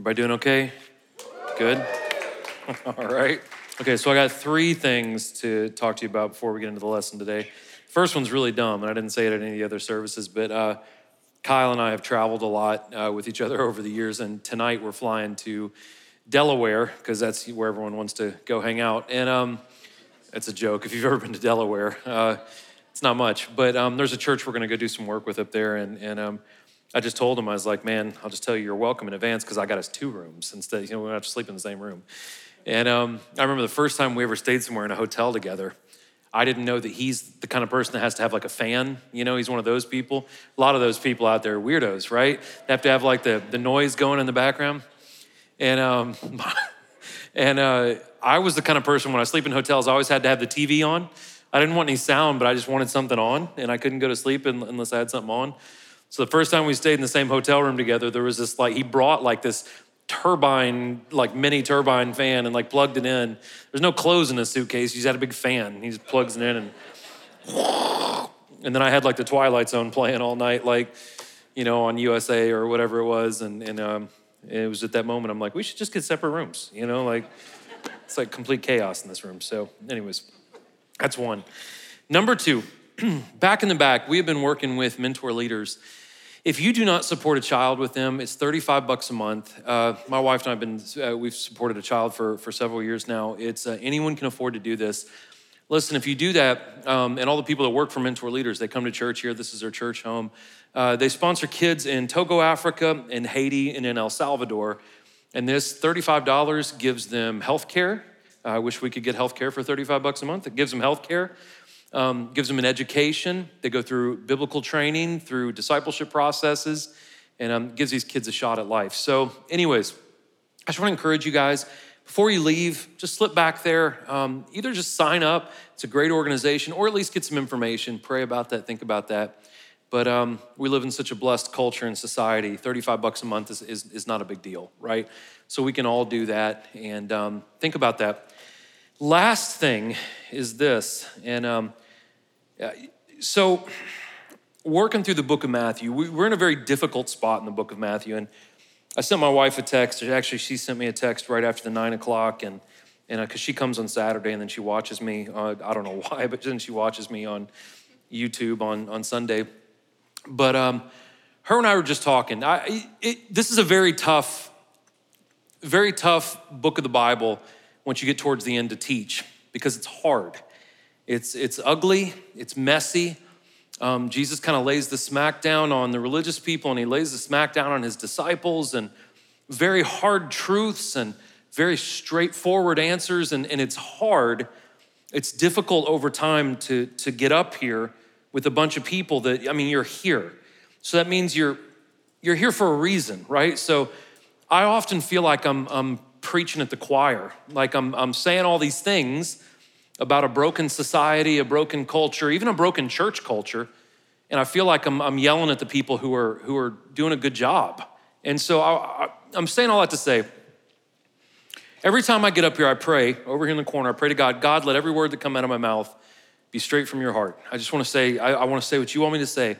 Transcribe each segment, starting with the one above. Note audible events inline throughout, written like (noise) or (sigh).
Everybody doing okay? Good? (laughs) All right. Okay, so I got three things to talk to you about before we get into the lesson today. First one's really dumb, and I didn't say it at any of the other services, but uh, Kyle and I have traveled a lot uh, with each other (laughs) over the years, and tonight we're flying to Delaware because that's where everyone wants to go hang out. And um, it's a joke if you've ever been to Delaware. Uh, it's not much, but um, there's a church we're going to go do some work with up there, and, and um, I just told him, I was like, man, I'll just tell you you're welcome in advance because I got us two rooms instead. You know, we don't have to sleep in the same room. And um, I remember the first time we ever stayed somewhere in a hotel together. I didn't know that he's the kind of person that has to have like a fan. You know, he's one of those people. A lot of those people out there are weirdos, right? They have to have like the, the noise going in the background. And um, (laughs) and uh, I was the kind of person when I sleep in hotels, I always had to have the TV on. I didn't want any sound, but I just wanted something on, and I couldn't go to sleep unless I had something on. So the first time we stayed in the same hotel room together, there was this like, he brought like this turbine, like mini turbine fan and like plugged it in. There's no clothes in his suitcase. He's had a big fan. He just plugs it in and, (laughs) and then I had like the Twilight Zone playing all night, like, you know, on USA or whatever it was. And, and um, it was at that moment, I'm like, we should just get separate rooms, you know, like, it's like complete chaos in this room. So, anyways, that's one. Number two, (clears throat) back in the back, we have been working with mentor leaders if you do not support a child with them, it's 35 bucks a month. Uh, my wife and I have been, uh, we've supported a child for, for several years now. It's uh, anyone can afford to do this. Listen, if you do that, um, and all the people that work for Mentor Leaders, they come to church here. This is their church home. Uh, they sponsor kids in Togo, Africa, in Haiti, and in El Salvador. And this $35 gives them health care. I wish we could get health care for 35 bucks a month. It gives them health care um, gives them an education. They go through biblical training, through discipleship processes, and um, gives these kids a shot at life. So, anyways, I just want to encourage you guys before you leave, just slip back there. Um, either just sign up, it's a great organization, or at least get some information. Pray about that, think about that. But um, we live in such a blessed culture and society. 35 bucks a month is, is, is not a big deal, right? So we can all do that and um, think about that. Last thing is this, and um, so working through the book of Matthew, we're in a very difficult spot in the book of Matthew, and I sent my wife a text. Actually, she sent me a text right after the nine o'clock, and and because uh, she comes on Saturday and then she watches me. Uh, I don't know (laughs) why, but then she watches me on YouTube on on Sunday. But um, her and I were just talking. I, it, this is a very tough, very tough book of the Bible once you get towards the end to teach because it's hard. It's, it's ugly, it's messy. Um, Jesus kind of lays the smackdown on the religious people and he lays the smackdown on his disciples and very hard truths and very straightforward answers. And, and it's hard, it's difficult over time to, to get up here with a bunch of people that, I mean, you're here. So that means you're, you're here for a reason, right? So I often feel like I'm, I'm preaching at the choir. Like I'm, I'm saying all these things about a broken society, a broken culture, even a broken church culture. And I feel like I'm, I'm yelling at the people who are, who are doing a good job. And so I, I, I'm saying all that to say, every time I get up here, I pray over here in the corner, I pray to God, God, let every word that come out of my mouth be straight from your heart. I just want to say, I, I want to say what you want me to say.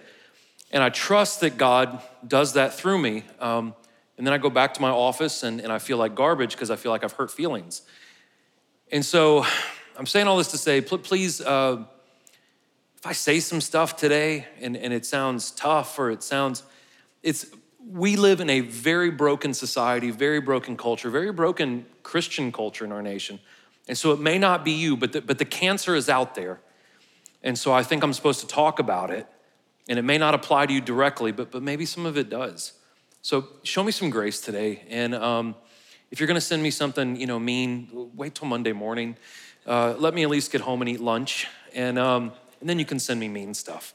And I trust that God does that through me. Um, and then I go back to my office and, and I feel like garbage because I feel like I've hurt feelings. And so I'm saying all this to say, please, uh, if I say some stuff today and, and it sounds tough or it sounds, it's, we live in a very broken society, very broken culture, very broken Christian culture in our nation. And so it may not be you, but the, but the cancer is out there. And so I think I'm supposed to talk about it. And it may not apply to you directly, but, but maybe some of it does. So show me some grace today. And um, if you're going to send me something, you know, mean, wait till Monday morning. Uh, let me at least get home and eat lunch, and um, and then you can send me mean stuff.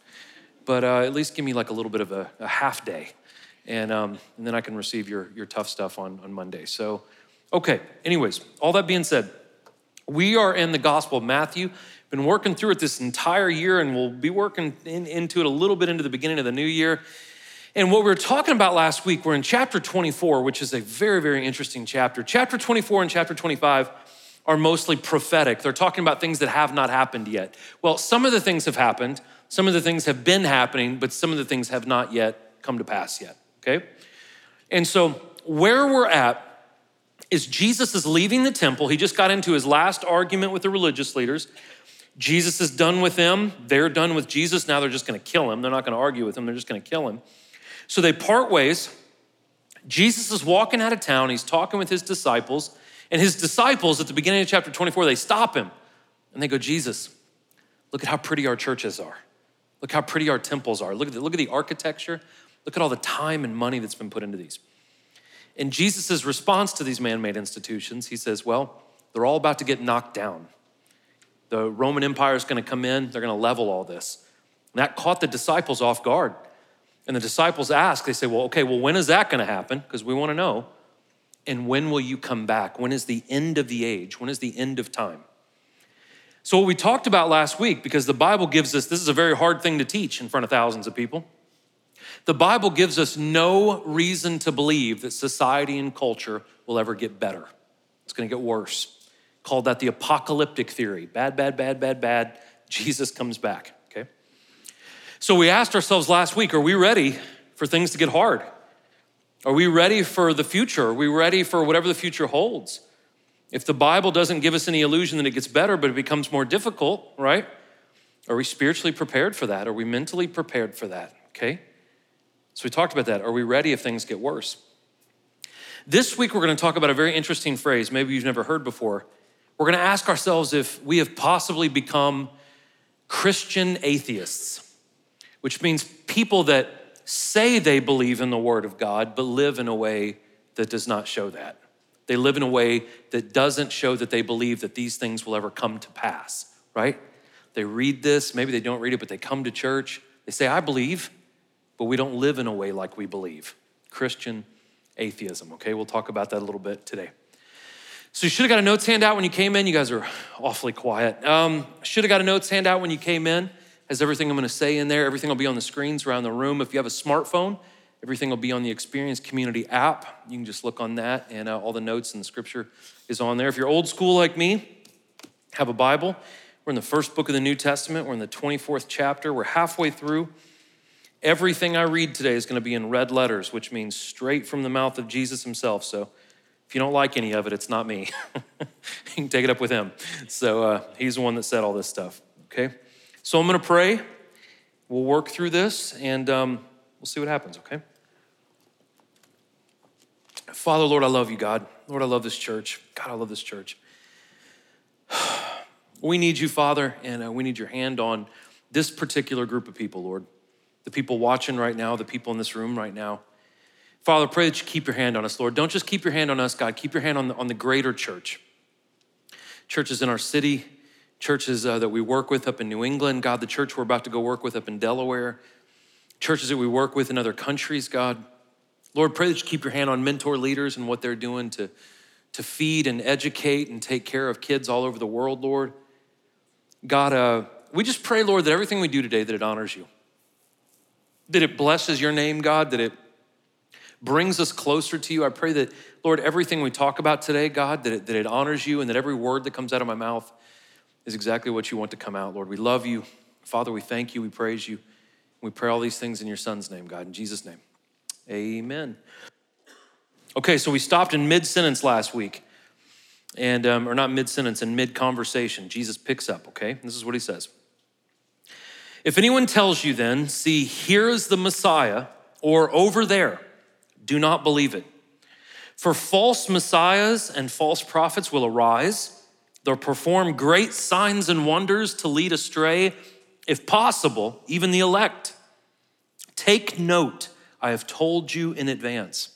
But uh, at least give me like a little bit of a, a half day, and um, and then I can receive your your tough stuff on on Monday. So, okay. Anyways, all that being said, we are in the Gospel of Matthew. Been working through it this entire year, and we'll be working in, into it a little bit into the beginning of the new year. And what we were talking about last week, we're in chapter 24, which is a very, very interesting chapter. Chapter 24 and chapter 25 are mostly prophetic. They're talking about things that have not happened yet. Well, some of the things have happened, some of the things have been happening, but some of the things have not yet come to pass yet, okay? And so where we're at is Jesus is leaving the temple. He just got into his last argument with the religious leaders. Jesus is done with them. They're done with Jesus. Now they're just going to kill him. They're not going to argue with him. They're just going to kill him. So they part ways. Jesus is walking out of town. He's talking with his disciples. And his disciples, at the beginning of chapter 24, they stop him and they go, Jesus, look at how pretty our churches are. Look how pretty our temples are. Look at the, look at the architecture. Look at all the time and money that's been put into these. In Jesus' response to these man made institutions, he says, Well, they're all about to get knocked down. The Roman Empire is going to come in, they're going to level all this. And that caught the disciples off guard. And the disciples ask, they say, Well, okay, well, when is that going to happen? Because we want to know. And when will you come back? When is the end of the age? When is the end of time? So, what we talked about last week, because the Bible gives us this is a very hard thing to teach in front of thousands of people. The Bible gives us no reason to believe that society and culture will ever get better. It's going to get worse. Called that the apocalyptic theory. Bad, bad, bad, bad, bad. Jesus comes back, okay? So we asked ourselves last week are we ready for things to get hard? Are we ready for the future? Are we ready for whatever the future holds? If the Bible doesn't give us any illusion that it gets better, but it becomes more difficult, right? Are we spiritually prepared for that? Are we mentally prepared for that? Okay? So we talked about that. Are we ready if things get worse? This week, we're going to talk about a very interesting phrase, maybe you've never heard before. We're going to ask ourselves if we have possibly become Christian atheists, which means people that say they believe in the Word of God, but live in a way that does not show that. They live in a way that doesn't show that they believe that these things will ever come to pass, right? They read this, maybe they don't read it, but they come to church. They say, I believe, but we don't live in a way like we believe. Christian atheism, okay? We'll talk about that a little bit today. So you should have got a notes handout when you came in. You guys are awfully quiet. Um, should have got a notes handout when you came in. Has everything I'm going to say in there. Everything will be on the screens around the room. If you have a smartphone, everything will be on the Experience Community app. You can just look on that, and uh, all the notes and the scripture is on there. If you're old school like me, have a Bible. We're in the first book of the New Testament. We're in the 24th chapter. We're halfway through. Everything I read today is going to be in red letters, which means straight from the mouth of Jesus himself. So if you don't like any of it, it's not me. (laughs) you can take it up with him. So uh, he's the one that said all this stuff, okay? So I'm going to pray. We'll work through this and um, we'll see what happens, okay? Father, Lord, I love you, God. Lord, I love this church. God, I love this church. (sighs) We need you, Father, and uh, we need your hand on this particular group of people, Lord the people watching right now, the people in this room right now. Father, pray that you keep your hand on us, Lord. Don't just keep your hand on us, God. Keep your hand on the, on the greater church. Churches in our city, churches uh, that we work with up in New England, God, the church we're about to go work with up in Delaware, churches that we work with in other countries, God. Lord, pray that you keep your hand on mentor leaders and what they're doing to, to feed and educate and take care of kids all over the world, Lord. God, uh, we just pray, Lord, that everything we do today, that it honors you that it blesses your name, God, that it brings us closer to you. I pray that, Lord, everything we talk about today, God, that it, that it honors you and that every word that comes out of my mouth is exactly what you want to come out, Lord. We love you. Father, we thank you. We praise you. We pray all these things in your son's name, God, in Jesus' name. Amen. Okay, so we stopped in mid sentence last week, and um, or not mid sentence, in mid conversation. Jesus picks up. Okay, this is what he says. If anyone tells you then, see, here is the Messiah, or over there, do not believe it. For false messiahs and false prophets will arise. They'll perform great signs and wonders to lead astray, if possible, even the elect. Take note, I have told you in advance.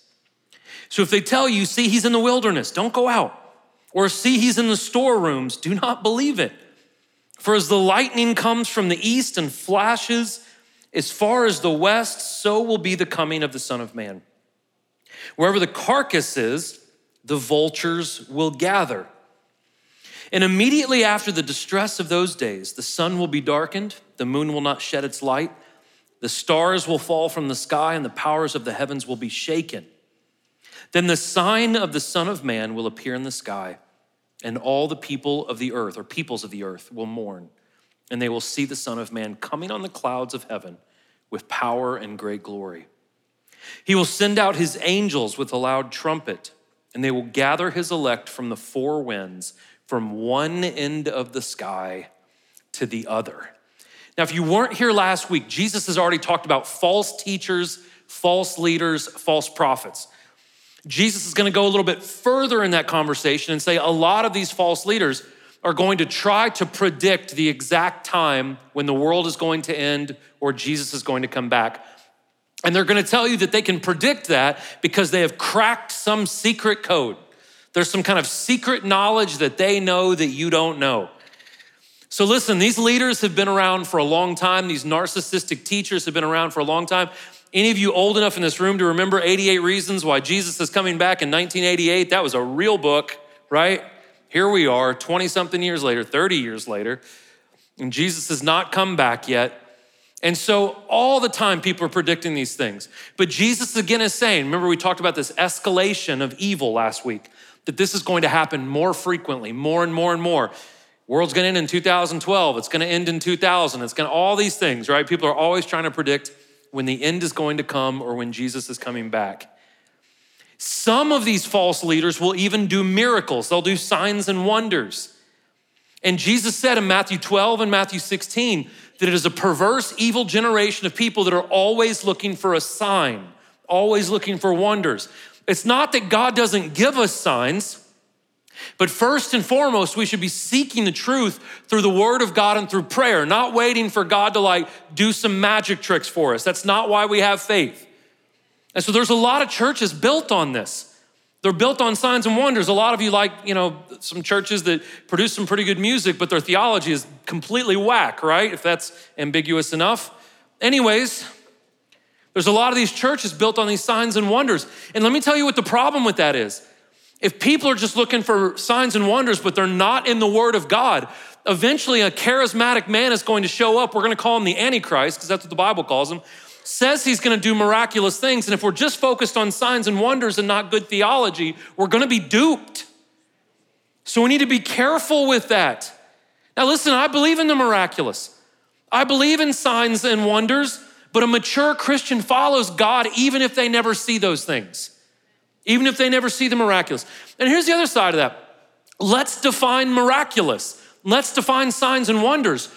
So if they tell you, see, he's in the wilderness, don't go out. Or see, he's in the storerooms, do not believe it. For as the lightning comes from the east and flashes as far as the west, so will be the coming of the Son of Man. Wherever the carcass is, the vultures will gather. And immediately after the distress of those days, the sun will be darkened, the moon will not shed its light, the stars will fall from the sky, and the powers of the heavens will be shaken. Then the sign of the Son of Man will appear in the sky and all the people of the earth, or peoples of the earth, will mourn, and they will see the Son of Man coming on the clouds of heaven with power and great glory. He will send out his angels with a loud trumpet, and they will gather his elect from the four winds, from one end of the sky to the other. Now, if you weren't here last week, Jesus has already talked about false teachers, false leaders, false prophets. Jesus is going to go a little bit further in that conversation and say a lot of these false leaders are going to try to predict the exact time when the world is going to end or Jesus is going to come back. And they're going to tell you that they can predict that because they have cracked some secret code. There's some kind of secret knowledge that they know that you don't know. So, listen, these leaders have been around for a long time. These narcissistic teachers have been around for a long time. Any of you old enough in this room to remember 88 Reasons Why Jesus is Coming Back in 1988? That was a real book, right? Here we are, 20 something years later, 30 years later, and Jesus has not come back yet. And so all the time people are predicting these things. But Jesus again is saying, remember we talked about this escalation of evil last week, that this is going to happen more frequently, more and more and more. World's going to end in 2012, it's going to end in 2000, it's going to all these things, right? People are always trying to predict when the end is going to come or when Jesus is coming back. Some of these false leaders will even do miracles. They'll do signs and wonders. And Jesus said in Matthew 12 and Matthew 16 that it is a perverse, evil generation of people that are always looking for a sign, always looking for wonders. It's not that God doesn't give us signs, but first and foremost, we should be seeking the truth through the word of God and through prayer, not waiting for God to like do some magic tricks for us. That's not why we have faith. And so there's a lot of churches built on this. They're built on signs and wonders. A lot of you like, you know, some churches that produce some pretty good music, but their theology is completely whack, right? If that's ambiguous enough. Anyways, there's a lot of these churches built on these signs and wonders. And let me tell you what the problem with that is. If people are just looking for signs and wonders, but they're not in the Word of God, eventually a charismatic man is going to show up. We're going to call him the Antichrist because that's what the Bible calls him says he's going to do miraculous things. And if we're just focused on signs and wonders and not good theology, we're going to be duped. So we need to be careful with that. Now, listen, I believe in the miraculous, I believe in signs and wonders, but a mature Christian follows God even if they never see those things, even if they never see the miraculous. And here's the other side of that let's define miraculous, let's define signs and wonders.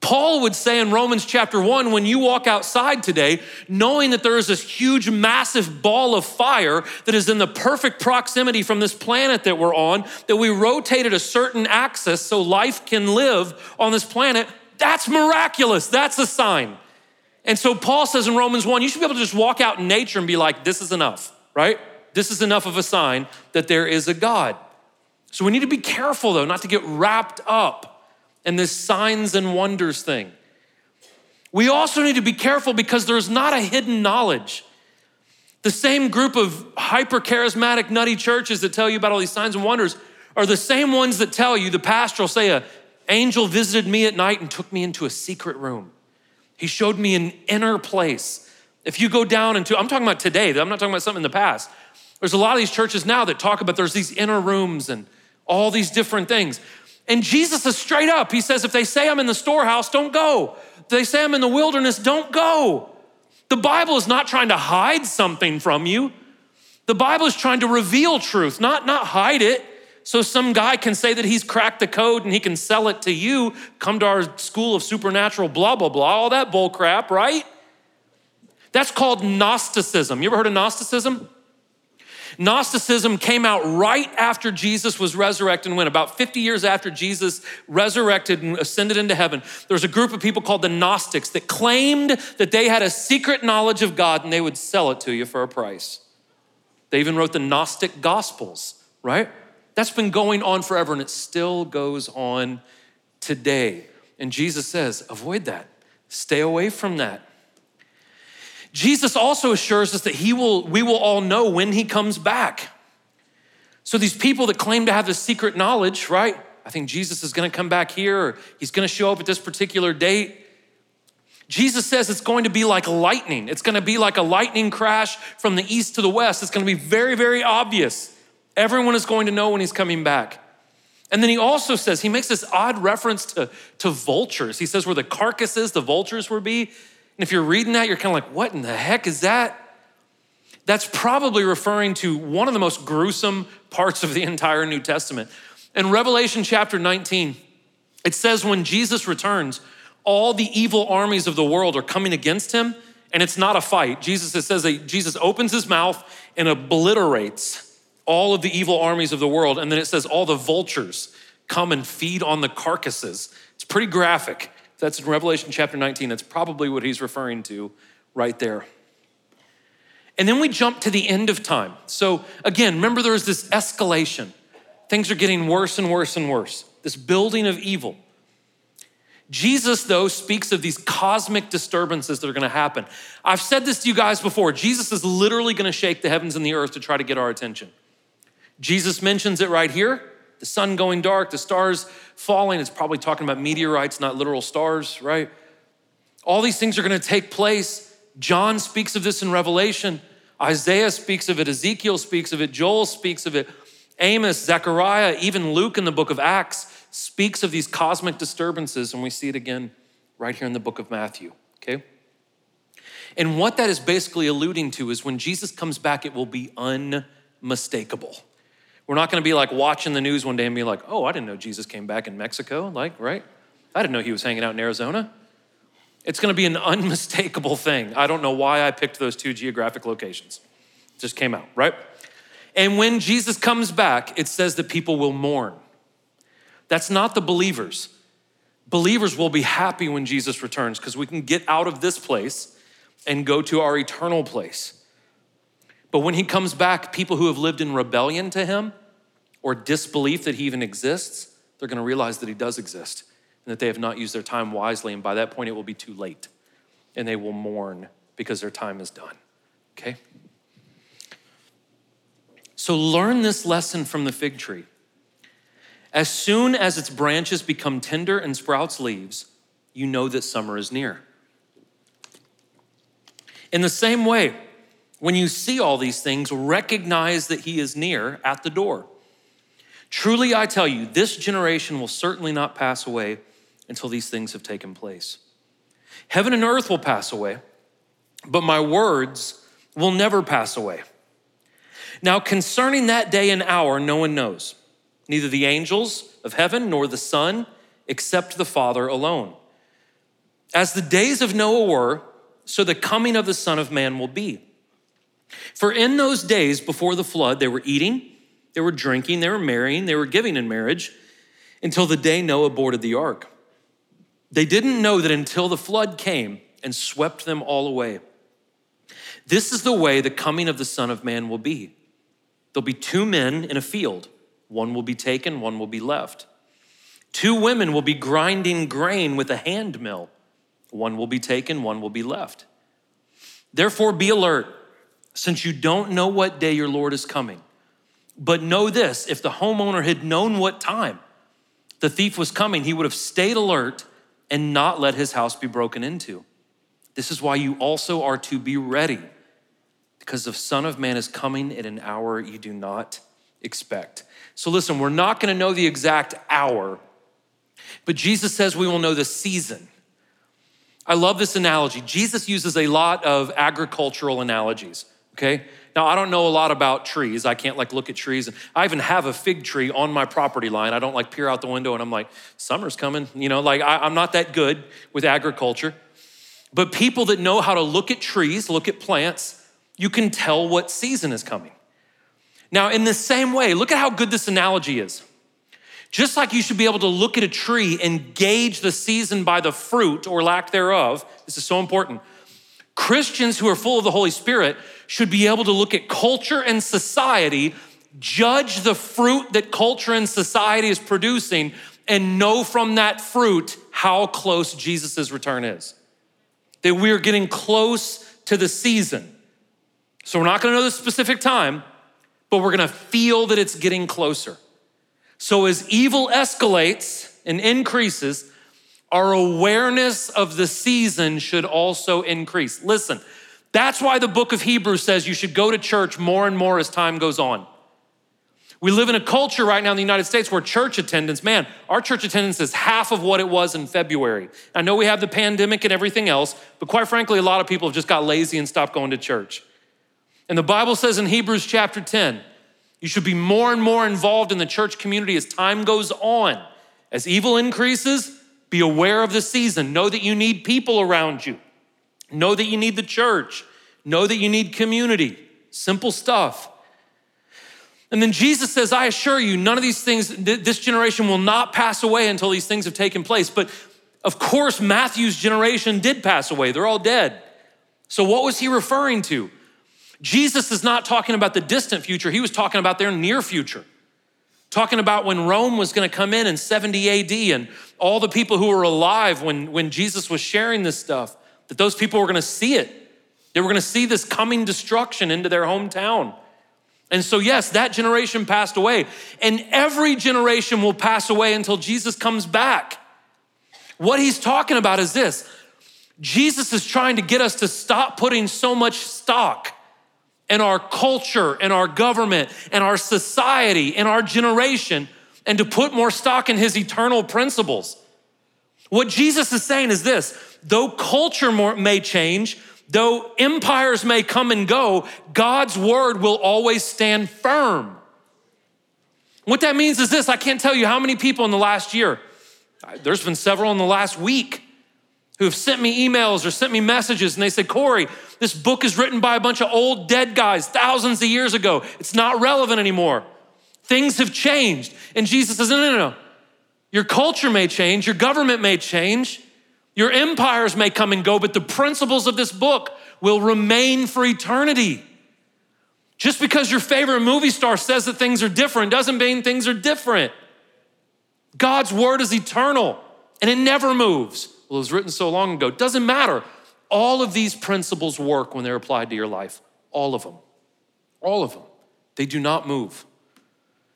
Paul would say in Romans chapter 1 when you walk outside today, knowing that there is this huge, massive ball of fire that is in the perfect proximity from this planet that we're on, that we rotated a certain axis so life can live on this planet, that's miraculous. That's a sign. And so Paul says in Romans 1, you should be able to just walk out in nature and be like, this is enough, right? This is enough of a sign that there is a God. So we need to be careful, though, not to get wrapped up in this signs and wonders thing. We also need to be careful because there's not a hidden knowledge. The same group of hyper charismatic, nutty churches that tell you about all these signs and wonders are the same ones that tell you the pastor will say, An angel visited me at night and took me into a secret room. He showed me an inner place. If you go down into, I'm talking about today, I'm not talking about something in the past. There's a lot of these churches now that talk about there's these inner rooms and all these different things. And Jesus is straight up. He says, if they say I'm in the storehouse, don't go. If they say I'm in the wilderness, don't go. The Bible is not trying to hide something from you. The Bible is trying to reveal truth, not, not hide it. So some guy can say that he's cracked the code and he can sell it to you. Come to our school of supernatural, blah, blah, blah, all that bull crap, right? That's called Gnosticism. You ever heard of Gnosticism? Gnosticism came out right after Jesus was resurrected and went about 50 years after Jesus resurrected and ascended into heaven. There was a group of people called the Gnostics that claimed that they had a secret knowledge of God and they would sell it to you for a price. They even wrote the Gnostic Gospels, right? That's been going on forever and it still goes on today. And Jesus says, avoid that. Stay away from that. Jesus also assures us that he will, we will all know when he comes back. So these people that claim to have this secret knowledge, right? I think Jesus is to come back here, or he's to show up at this particular date. Jesus says it's going to be like lightning. It's going to be like a lightning crash from the east to the west. It's going to be very, very obvious. Everyone is going to know when he's coming back. And then he also says, he makes this odd reference to, to vultures. He says, where the carcasses, the vultures will be. And if you're reading that, you're kind of like, what in the heck is that? that's probably referring to one of the most gruesome parts of the entire New Testament. In Revelation chapter 19, it says when Jesus returns, all the evil armies of the world are coming against him, and it's not a fight. Jesus, it says that Jesus opens his mouth and obliterates all of the evil armies of the world, and then it says all the vultures come and feed on the carcasses. It's pretty graphic. That's in Revelation chapter 19. That's probably what he's referring to right there. And then we jump to the end of time. So again, remember there's this escalation. Things are getting worse and worse and worse. This building of evil. Jesus, though, speaks of these cosmic disturbances that are gonna happen. I've said this to you guys before. Jesus is literally gonna shake the heavens and the earth to try to get our attention. Jesus mentions it right here the sun going dark, the stars falling. It's probably talking about meteorites, not literal stars, right? All these things are gonna take place. John speaks of this in Revelation. Isaiah speaks of it. Ezekiel speaks of it. Joel speaks of it. Amos, Zechariah, even Luke in the book of Acts speaks of these cosmic disturbances, and we see it again right here in the book of Matthew, okay? And what that is basically alluding to is when Jesus comes back, it will be unmistakable. We're not gonna be like watching the news one day and be like, oh, I didn't know Jesus came back in Mexico, like, right? I didn't know he was hanging out in Arizona. It's going to be an (laughs) unmistakable thing. I don't know why I picked those two geographic locations. It just came out, right? And when Jesus comes back, it says that people will mourn. That's not the believers. Believers will be happy when Jesus returns because we can get out of this place and go to our eternal place. But when he comes back, people who have lived in rebellion to him or disbelief that he even exists, they're going to realize that he does exist and that they have not used their time wisely. And by that point, it will be too late. And they will mourn because their time is done. Okay? So learn this lesson from the fig tree. As soon as its branches become tender and sprouts leaves, you know that summer is near. In the same way, when you see all these things, recognize that he is near at the door. Truly, I tell you, this generation will certainly not pass away until these things have taken place. Heaven and earth will pass away, but my words will never pass away. Now, concerning that day and hour, no one knows, neither the angels of heaven nor the Son, except the Father alone. As the days of Noah were, so the coming of the Son of Man will be. For in those days before the flood, they were eating, they were drinking, they were marrying, they were giving in marriage until the day Noah boarded the ark. They didn't know that until the flood came and swept them all away. This is the way the coming of the Son of Man will be. There'll be two men in a field, one will be taken, one will be left. Two women will be grinding grain with a hand mill, one will be taken, one will be left. Therefore, be alert, since you don't know what day your Lord is coming. But know this if the homeowner had known what time the thief was coming, he would have stayed alert and not let his house be broken into. This is why you also are to be ready, because the Son of Man is coming at an hour you do not expect. So, listen, we're not gonna know the exact hour, but Jesus says we will know the season. I love this analogy. Jesus uses a lot of agricultural analogies, okay? Now, I don't know a lot about trees. I can't like look at trees. And I even have a fig tree on my property line. I don't like peer out the window and I'm like, summer's coming. You know, like I, I'm not that good with agriculture. But people that know how to look at trees, look at plants, you can tell what season is coming. Now, in the same way, look at how good this analogy is. Just like you should be able to look at a tree and gauge the season by the fruit or lack thereof, this is so important. Christians who are full of the Holy Spirit should be able to look at culture and society, judge the fruit that culture and society is producing, and know from that fruit how close Jesus' return is. That we're getting close to the season. So we're not gonna know the specific time, but we're gonna feel that it's getting closer. So as evil escalates and increases, our awareness of the season should also increase. Listen, that's why the book of Hebrews says you should go to church more and more as time goes on. We live in a culture right now in the United States where church attendance, man, our church attendance is half of what it was in February. I know we have the pandemic and everything else, but quite frankly, a lot of people have just got lazy and stopped going to church. And the Bible says in Hebrews chapter 10, you should be more and more involved in the church community as time goes on. As evil increases, be aware of the season. Know that you need people around you. Know that you need the church. Know that you need community. Simple stuff. And then Jesus says, I assure you, none of these things, this generation will not pass away until these things have taken place. But of course, Matthew's generation did pass away. They're all dead. So, what was he referring to? Jesus is not talking about the distant future, he was talking about their near future. Talking about when Rome was going to come in in 70 AD and all the people who were alive when, when Jesus was sharing this stuff, that those people were going to see it. They were going to see this coming destruction into their hometown. And so, yes, that generation passed away. And every generation will pass away until Jesus comes back. What he's talking about is this Jesus is trying to get us to stop putting so much stock in our culture and our government and our society and our generation and to put more stock in his eternal principles. What Jesus is saying is this though culture may change, though empires may come and go, God's word will always stand firm. What that means is this I can't tell you how many people in the last year, there's been several in the last week, who have sent me emails or sent me messages and they say, Corey, this book is written by a bunch of old dead guys thousands of years ago. It's not relevant anymore. Things have changed. And Jesus says, no, no, no. Your culture may change, your government may change, your empires may come and go, but the principles of this book will remain for eternity. Just because your favorite movie star says that things are different doesn't mean things are different. God's word is eternal and it never moves. Well, it was written so long ago. Doesn't matter. All of these principles work when they're applied to your life. All of them. All of them. They do not move.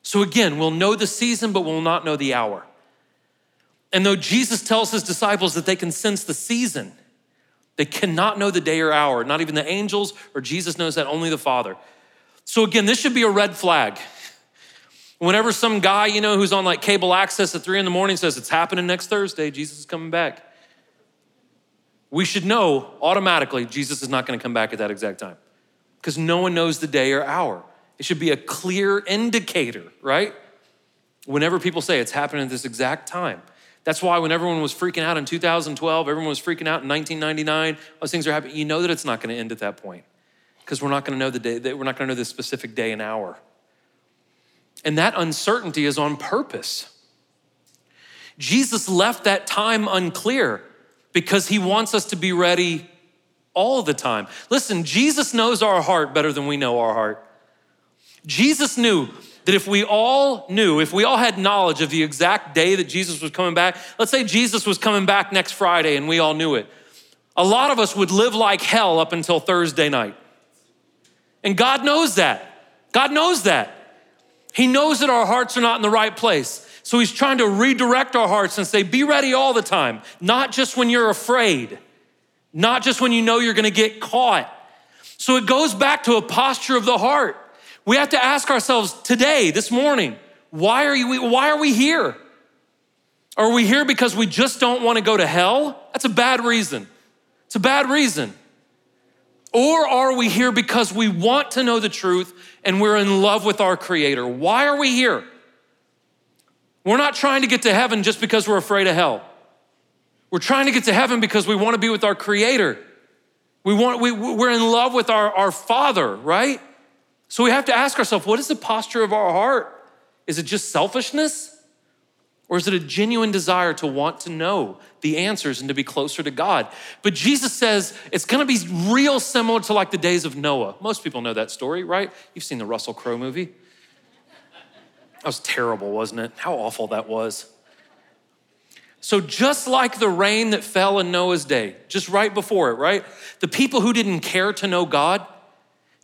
So again, we'll know the season, but we'll not know the hour. And though Jesus tells his disciples that they can sense the season, they cannot know the day or hour. Not even the angels or Jesus knows that, only the Father. So again, this should be a red flag. Whenever some guy, you know, who's on like cable access at three in the morning says it's happening next Thursday, Jesus is coming back we should know automatically Jesus is not going to come back at that exact time because no one knows the day or hour. It should be a clear indicator, right? Whenever people say it's happening at this exact time. That's why when everyone was freaking out in 2012, everyone was freaking out in 1999, those things are happening. You know that it's not going to end at that point because we're not going to know the day, we're not going to know the specific day and hour. And that uncertainty is on purpose. Jesus left that time unclear because he wants us to be ready all the time. Listen, Jesus knows our heart better than we know our heart. Jesus knew that if we all knew, if we all had knowledge of the exact day that Jesus was coming back, let's say Jesus was coming back next Friday and we all knew it, a lot of us would live like hell up until Thursday night. And God knows that. God knows that. He knows that our hearts are not in the right place. So he's trying to redirect our hearts and say, be ready all the time, not just when you're afraid, not just when you know you're gonna get caught. So it goes back to a posture of the heart. We have to ask ourselves today, this morning, why are, you, why are we here? Are we here because we just don't wanna go to hell? That's a bad reason. It's a bad reason. Or are we here because we want to know the truth and we're in love with our Creator? Why are we here? We're not trying to get to heaven just because we're afraid of hell. We're trying to get to heaven because we want to be with our Creator. We want, we, we're in love with our, our Father, right? So we have to ask ourselves what is the posture of our heart? Is it just selfishness? Or is it a genuine desire to want to know the answers and to be closer to God? But Jesus says it's gonna be real similar to like the days of Noah. Most people know that story, right? You've seen the Russell Crowe movie. That was terrible, wasn't it? How awful that was. So, just like the rain that fell in Noah's day, just right before it, right? The people who didn't care to know God,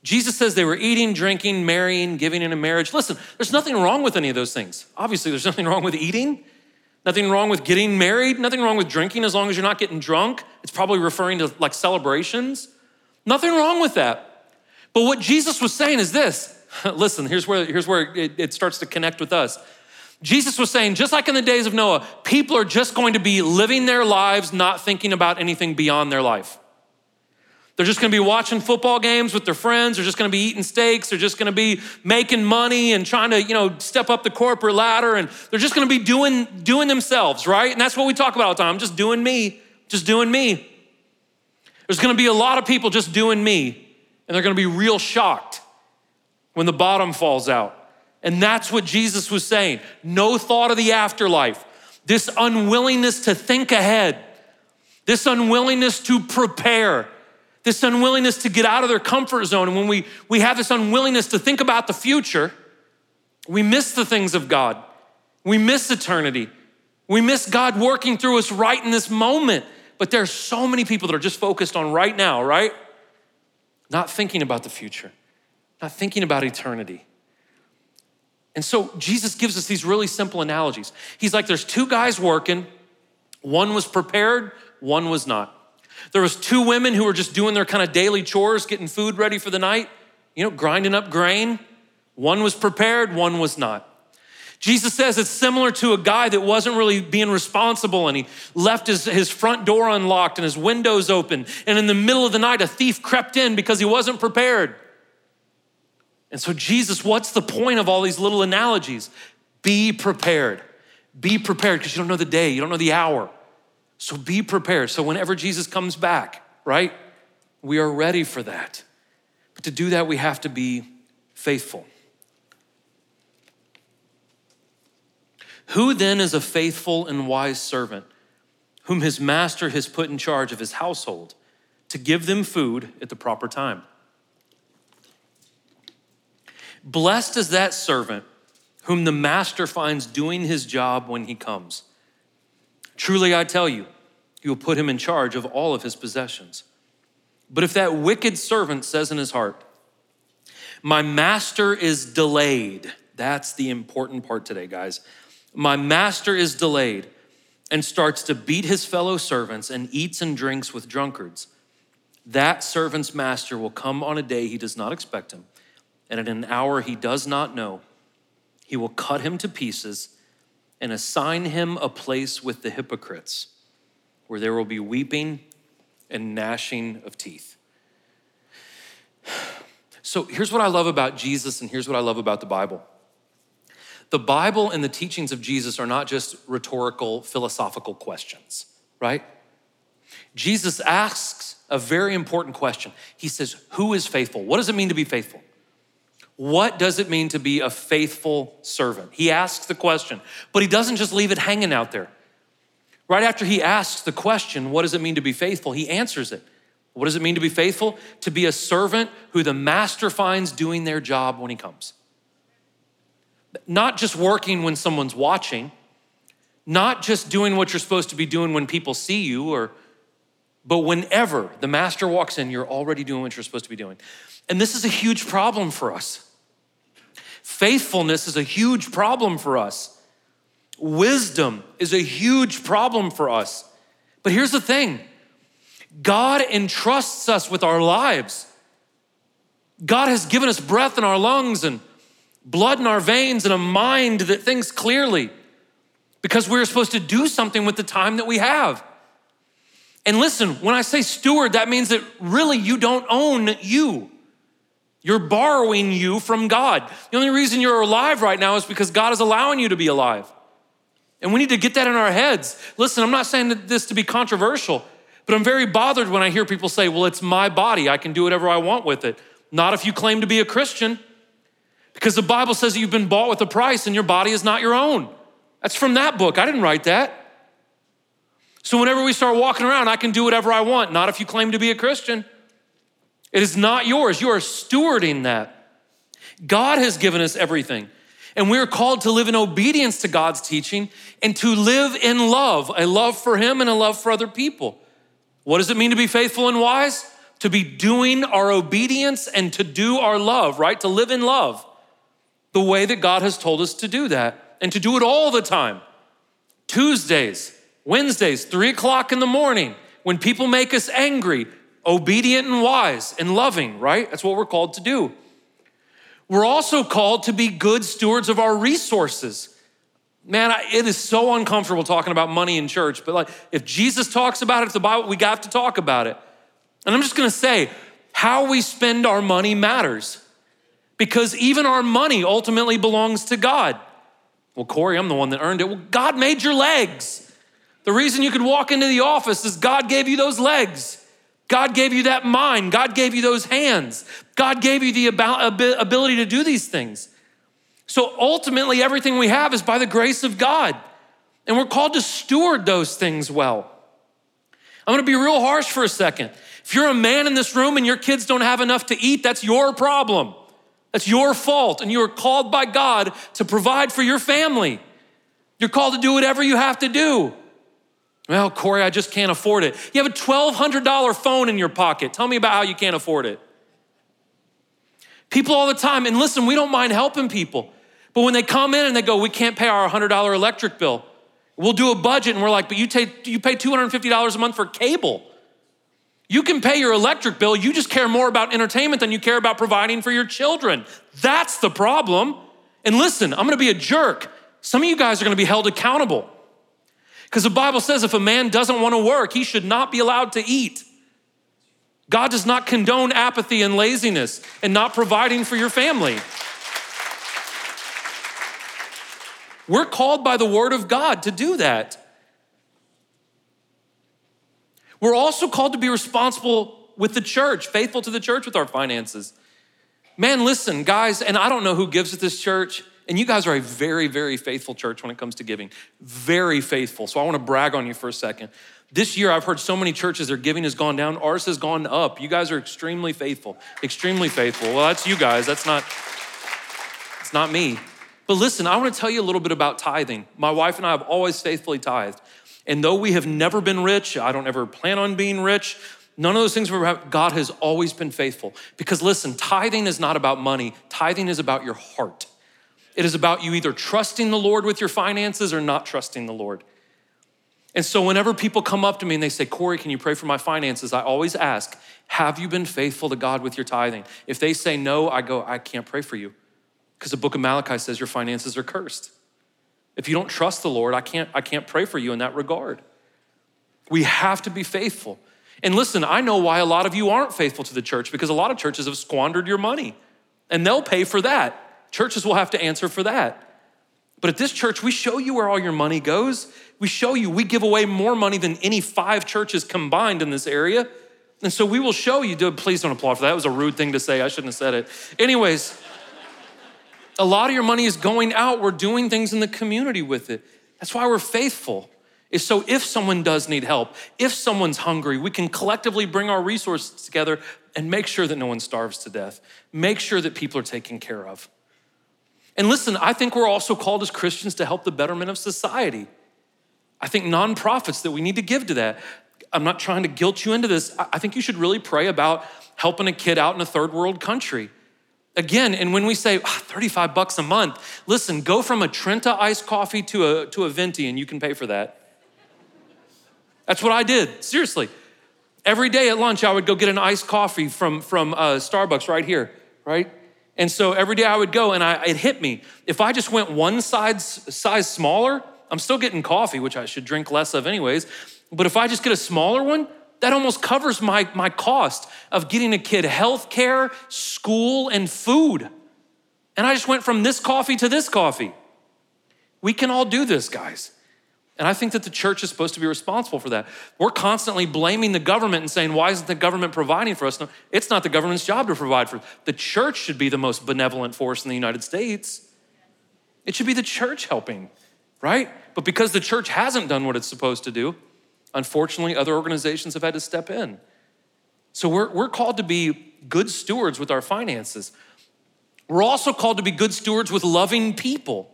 Jesus says they were eating, drinking, marrying, giving in a marriage. Listen, there's nothing wrong with any of those things. Obviously, there's nothing wrong with eating, nothing wrong with getting married, nothing wrong with drinking as long as you're not getting drunk. It's probably referring to like celebrations. Nothing wrong with that. But what Jesus was saying is this (laughs) Listen, here's where, here's where it, it starts to connect with us. Jesus was saying, just like in the days of Noah, people are just going to be living their lives not thinking about anything beyond their life. They're just gonna be watching football games with their friends. They're just gonna be eating steaks. They're just gonna be making money and trying to, you know, step up the corporate ladder. And they're just gonna be doing, doing themselves, right? And that's what we talk about all the time. I'm just doing me, just doing me. There's gonna be a lot of people just doing me, and they're gonna be real shocked when the bottom falls out. And that's what Jesus was saying. No thought of the afterlife, this unwillingness to think ahead, this unwillingness to prepare, this unwillingness to get out of their comfort zone. And when we, we have this unwillingness to think about the future, we miss the things of God. We miss eternity. We miss God working through us right in this moment. But there are so many people that are just focused on right now, right? Not thinking about the future, not thinking about eternity. And so Jesus gives us these really simple analogies. He's like, there's two guys working, one was prepared, one was not. There was two women who were just doing their kind of daily chores, getting food ready for the night, you know, grinding up grain. One was prepared, one was not. Jesus says it's similar to a guy that wasn't really being responsible and he left his, his front door unlocked and his windows open. And in the middle of the night, a thief crept in because he wasn't prepared. And so, Jesus, what's the point of all these little analogies? Be prepared. Be prepared because you don't know the day, you don't know the hour. So be prepared. So, whenever Jesus comes back, right, we are ready for that. But to do that, we have to be faithful. Who then is a faithful and wise servant whom his master has put in charge of his household to give them food at the proper time? Blessed is that servant whom the master finds doing his job when he comes. Truly, I tell you, he will put him in charge of all of his possessions. But if that wicked servant says in his heart, My master is delayed, that's the important part today, guys my master is delayed, and starts to beat his fellow servants and eats and drinks with drunkards, that servant's master will come on a day he does not expect him, and at an hour he does not know. He will cut him to pieces and assign him a place with the hypocrites, where there will be weeping and gnashing of teeth. (sighs) So here's what I love about Jesus, and here's what I love about the Bible. The Bible and the teachings of Jesus are not just rhetorical, philosophical questions, right? Jesus asks a very important question. He says, Who is faithful? What does it mean to be faithful? What does it mean to be a faithful servant? He asks the question, but he doesn't just leave it hanging out there. Right after he asks the question, What does it mean to be faithful? He answers it. What does it mean to be faithful? To be a servant who the master finds doing their job when he comes not just working when someone's watching, not just doing what you're supposed to be doing when people see you or but whenever the master walks in, you're already doing what you're supposed to be doing. And this is a huge problem for us. Faithfulness is a huge problem for us. Wisdom is a huge problem for us. But here's the thing God entrusts us with our lives. God has given us breath in our lungs and blood in our veins and a mind that thinks clearly because we're supposed to do something with the time that we have. And listen, when I say steward, that means that really you don't own you. You're borrowing you from God. The only reason you're alive right now is because God is allowing you to be alive. And we need to get that in our heads. Listen, I'm not saying this to be controversial, but I'm very bothered when I hear people say, well, it's my body. I can do whatever I want with it. Not if you claim to be a Christian. Because the Bible says you've been bought with a price and your body is not your own. That's from that book. I didn't write that. So whenever we start walking around, I can do whatever I want, not if you claim to be a Christian. It is not yours. You are stewarding that. God has given us everything. And we are called to live in obedience to God's teaching and to live in love, a love for Him and a love for other people. What does it mean to be faithful and wise? To be doing our obedience and to do our love, right? To live in love the way that God has told us to do that and to do it all the time. Tuesdays, Wednesdays, three o'clock in the morning, when people make us angry, obedient and wise and loving, right? That's what we're called to do. We're also called to be good stewards of our resources. Man, it is so uncomfortable talking about money in church, but like if Jesus talks about it, if the Bible, we got to talk about it. And I'm just gonna say, how we spend our money matters because even our money ultimately belongs to God. Well, Corey, I'm the one that earned it. Well, God made your legs. The reason you could walk into the office is God gave you those legs. God gave you that mind. God gave you those hands. God gave you the ability to do these things. So ultimately, everything we have is by the grace of God. And we're called to steward those things well. I'm gonna be real harsh for a second. If you're a man in this room and your kids don't have enough to eat, that's your problem. That's your fault. And you are called by God to provide for your family. You're called to do whatever you have to do. Well, Corey, I just can't afford it. You have a $1,200 phone in your pocket. Tell me about how you can't afford it. People all the time, and listen, we don't mind helping people, but when they come in and they go, we can't pay our $100 electric bill, we'll do a budget and we're like, but you, take, you pay $250 a month for cable. You can pay your electric bill, you just care more about entertainment than you care about providing for your children. That's the problem. And listen, I'm gonna be a jerk. Some of you guys are gonna be held accountable. Because the Bible says if a man doesn't wanna work, he should not be allowed to eat. God does not condone apathy and laziness and not providing for your family. We're called by the word of God to do that. We're also called to be responsible with the church, faithful to the church with our finances. Man, listen, guys, and I don't know who gives at this church, and you guys are a very, very faithful church when it comes to giving. Very faithful. So I want to brag on you for a second. This year, I've heard so many churches, their giving has gone down, ours has gone up. You guys are extremely faithful, extremely faithful. Well, that's you guys, that's not, it's not me. But listen, I want to tell you a little bit about tithing. My wife and I have always faithfully tithed. And though we have never been rich, I don't ever plan on being rich, none of those things were God has always been faithful. Because listen, tithing is not about money, tithing is about your heart. It is about you either trusting the Lord with your finances or not trusting the Lord. And so, whenever people come up to me and they say, Corey, can you pray for my finances? I always ask, Have you been faithful to God with your tithing? If they say no, I go, I can't pray for you. Because the book of Malachi says your finances are cursed. If you don't trust the Lord, I can't, I can't pray for you in that regard. We have to be faithful. And listen, I know why a lot of you aren't faithful to the church because a lot of churches have squandered your money and they'll pay for that. Churches will have to answer for that. But at this church, we show you where all your money goes. We show you, we give away more money than any five churches combined in this area. And so we will show you, please don't applaud for that. That was a rude thing to say. I shouldn't have said it. Anyways, a lot of your money is going out. We're doing things in the community with it. That's why we're faithful. Is so if someone does need help, if someone's hungry, we can collectively bring our resources together and make sure that no one starves to death. Make sure that people are taken care of. And listen, I think we're also called as Christians to help the betterment of society. I think nonprofits that we need to give to that. I'm not trying to guilt you into this. I think you should really pray about helping a kid out in a third world country. Again, and when we say oh, 35 bucks a month, listen, go from a Trenta iced coffee to a, to a venti and you can pay for that. That's what I did, seriously. Every day at lunch, I would go get an iced coffee from, from uh, Starbucks right here, right? And so every day I would go and I, it hit me. If I just went one size, size smaller, I'm still getting coffee, which I should drink less of anyways. But if I just get a smaller one, that almost covers my, my cost of getting a kid health care, school, and food. And I just went from this coffee to this coffee. We can all do this, guys. And I think that the church is supposed to be responsible for that. We're constantly blaming the government and saying, why isn't the government providing for us? No, it's not the government's job to provide for us. The church should be the most benevolent force in the United States. It should be the church helping, right? But because the church hasn't done what it's supposed to do, Unfortunately, other organizations have had to step in. So we're, we're called to be good stewards with our finances. We're also called to be good stewards with loving people.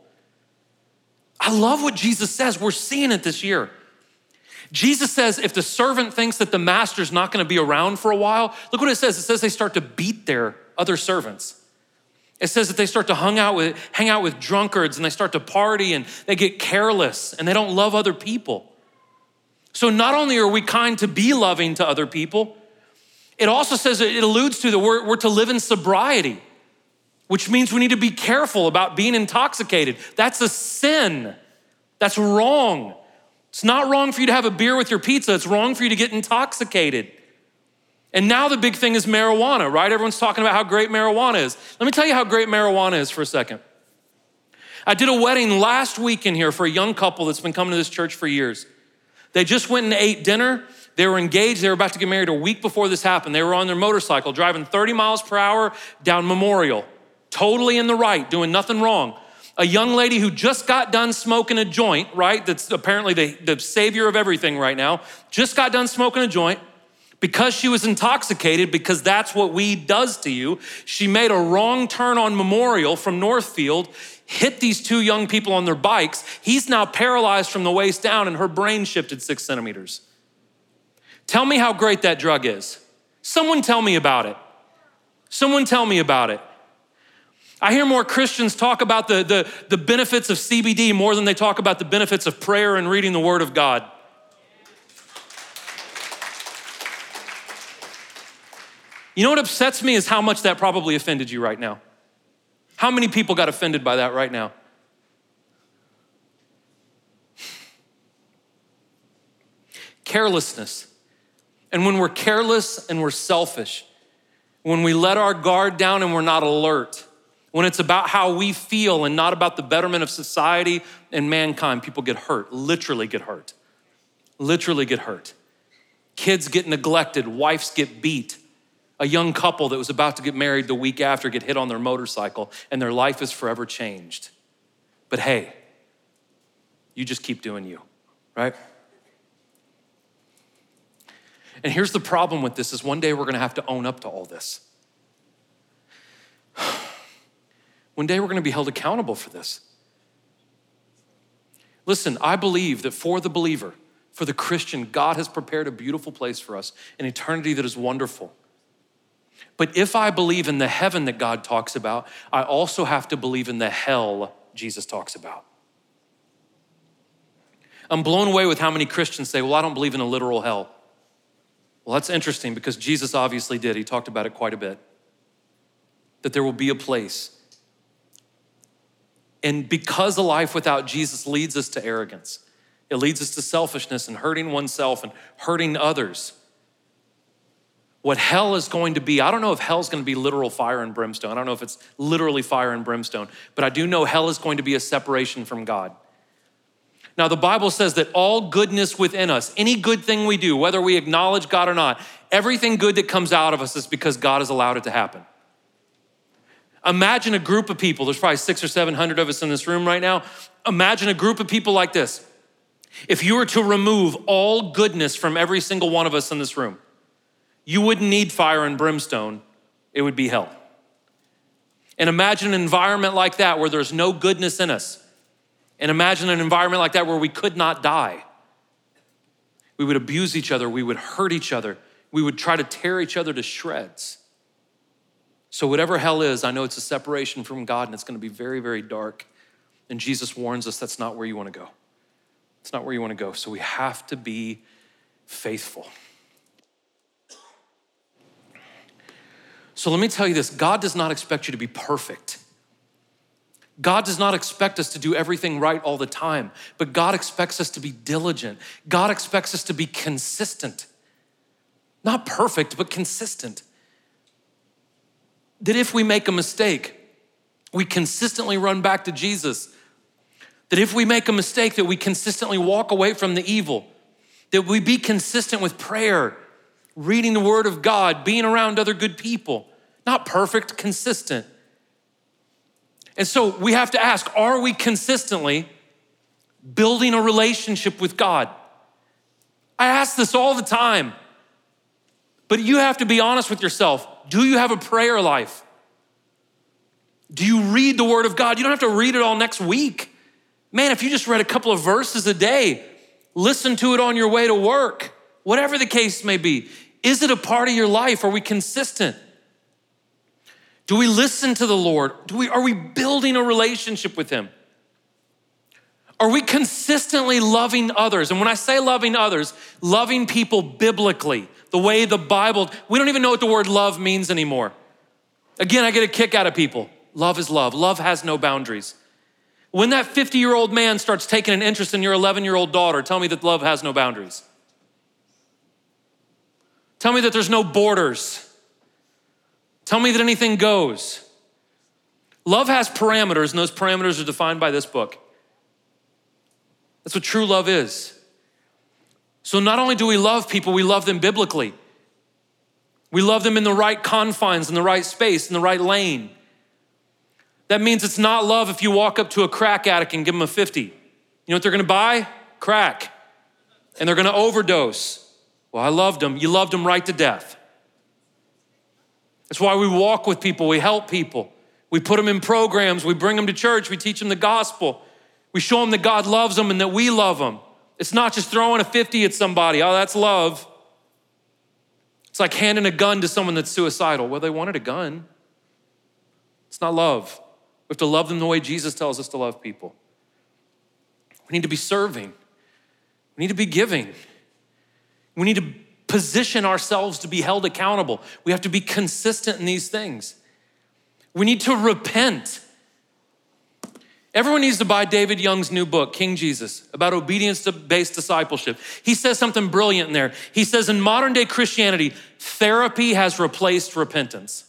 I love what Jesus says. We're seeing it this year. Jesus says if the servant thinks that the master's not going to be around for a while, look what it says. It says they start to beat their other servants. It says that they start to hang out with, hang out with drunkards and they start to party and they get careless and they don't love other people. So not only are we kind to be loving to other people, it also says it alludes to that we're, we're to live in sobriety, which means we need to be careful about being intoxicated. That's a sin. That's wrong. It's not wrong for you to have a beer with your pizza, it's wrong for you to get intoxicated. And now the big thing is marijuana, right? Everyone's talking about how great marijuana is. Let me tell you how great marijuana is for a second. I did a wedding last week in here for a young couple that's been coming to this church for years. They just went and ate dinner. They were engaged. They were about to get married a week before this happened. They were on their motorcycle driving 30 miles per hour down Memorial, totally in the right, doing nothing wrong. A young lady who just got done smoking a joint, right? That's apparently the, the savior of everything right now, just got done smoking a joint because she was intoxicated, because that's what weed does to you, she made a wrong turn on Memorial from Northfield, hit these two young people on their bikes. He's now paralyzed from the waist down, and her brain shifted six centimeters. Tell me how great that drug is. Someone tell me about it. Someone tell me about it. I hear more Christians talk about the, the, the benefits of CBD more than they talk about the benefits of prayer and reading the Word of God. You know what upsets me is how much that probably offended you right now. How many people got offended by that right now? Carelessness. And when we're careless and we're selfish, when we let our guard down and we're not alert, when it's about how we feel and not about the betterment of society and mankind, people get hurt, literally get hurt. Literally get hurt. Kids get neglected, wives get beat, a young couple that was about to get married the week after get hit on their motorcycle and their life is forever changed. But hey, you just keep doing you, right? And here's the problem with this is one day we're going to have to own up to all this. (sighs) One day we're going to be held accountable for this. Listen, I believe that for the believer, for the Christian, God has prepared a beautiful place for us, an eternity that is wonderful. But if I believe in the heaven that God talks about, I also have to believe in the hell Jesus talks about. I'm blown away with how many Christians say, Well, I don't believe in a literal hell. Well, that's interesting because Jesus obviously did. He talked about it quite a bit. That there will be a place. And because a life without Jesus leads us to arrogance, it leads us to selfishness and hurting oneself and hurting others what hell is going to be. I don't know if hell is going to be literal fire and brimstone. I don't know if it's literally fire and brimstone, but I do know hell is going to be a separation from God. Now, the Bible says that all goodness within us, any good thing we do, whether we acknowledge God or not, everything good that comes out of us is because God has allowed it to happen. Imagine a group of people, there's probably six or 700 of us in this room right now. Imagine a group of people like this. If you were to remove all goodness from every single one of us in this room, you wouldn't need fire and brimstone, it would be hell. And imagine an environment like that where there's no goodness in us. And imagine an environment like that where we could not die. We would abuse each other, we would hurt each other, we would try to tear each other to shreds. So, whatever hell is, I know it's a separation from God and it's going to be very, very dark. And Jesus warns us that's not where you want to go. It's not where you want to go. So, we have to be faithful. So let me tell you this God does not expect you to be perfect. God does not expect us to do everything right all the time, but God expects us to be diligent. God expects us to be consistent. Not perfect, but consistent. That if we make a mistake, we consistently run back to Jesus. That if we make a mistake, that we consistently walk away from the evil. That we be consistent with prayer reading the Word of God, being around other good people. Not perfect, consistent. And so we have to ask are we consistently building a relationship with God? I ask this all the time, but you have to be honest with yourself. Do you have a prayer life? Do you read the Word of God? You don't have to read it all next week. Man, if you just read a couple of verses a day, listen to it on your way to work, whatever the case may be. Is it a part of your life? Are we consistent? Do we listen to the Lord? Do we, are we building a relationship with Him? Are we consistently loving others? And when I say loving others, loving people biblically, the way the Bible, we don't even know what the word love means anymore. Again, I get a kick out of people. Love is love, love has no boundaries. When that 50 year old man starts taking an interest in your 11 year old daughter, tell me that love has no boundaries. Tell me that there's no borders. Tell me that anything goes. Love has parameters, and those parameters are defined by this book. That's what true love is. So not only do we love people, we love them biblically. We love them in the right confines, in the right space, in the right lane. That means it's not love if you walk up to a crack addict and give them a 50. You know what they're gonna buy? Crack. And they're gonna overdose. Well, I loved them. You loved them right to death. That's why we walk with people, we help people. We put them in programs, we bring them to church, we teach them the gospel. We show them that God loves them and that we love them. It's not just throwing a 50 at somebody. Oh, that's love. It's like handing a gun to someone that's suicidal. Well, they wanted a gun. It's not love. We have to love them the way Jesus tells us to love people. We need to be serving. We need to be giving. We need to position ourselves to be held accountable. We have to be consistent in these things. We need to repent. Everyone needs to buy David Young's new book, King Jesus, about obedience based discipleship. He says something brilliant in there. He says, in modern day Christianity, therapy has replaced repentance.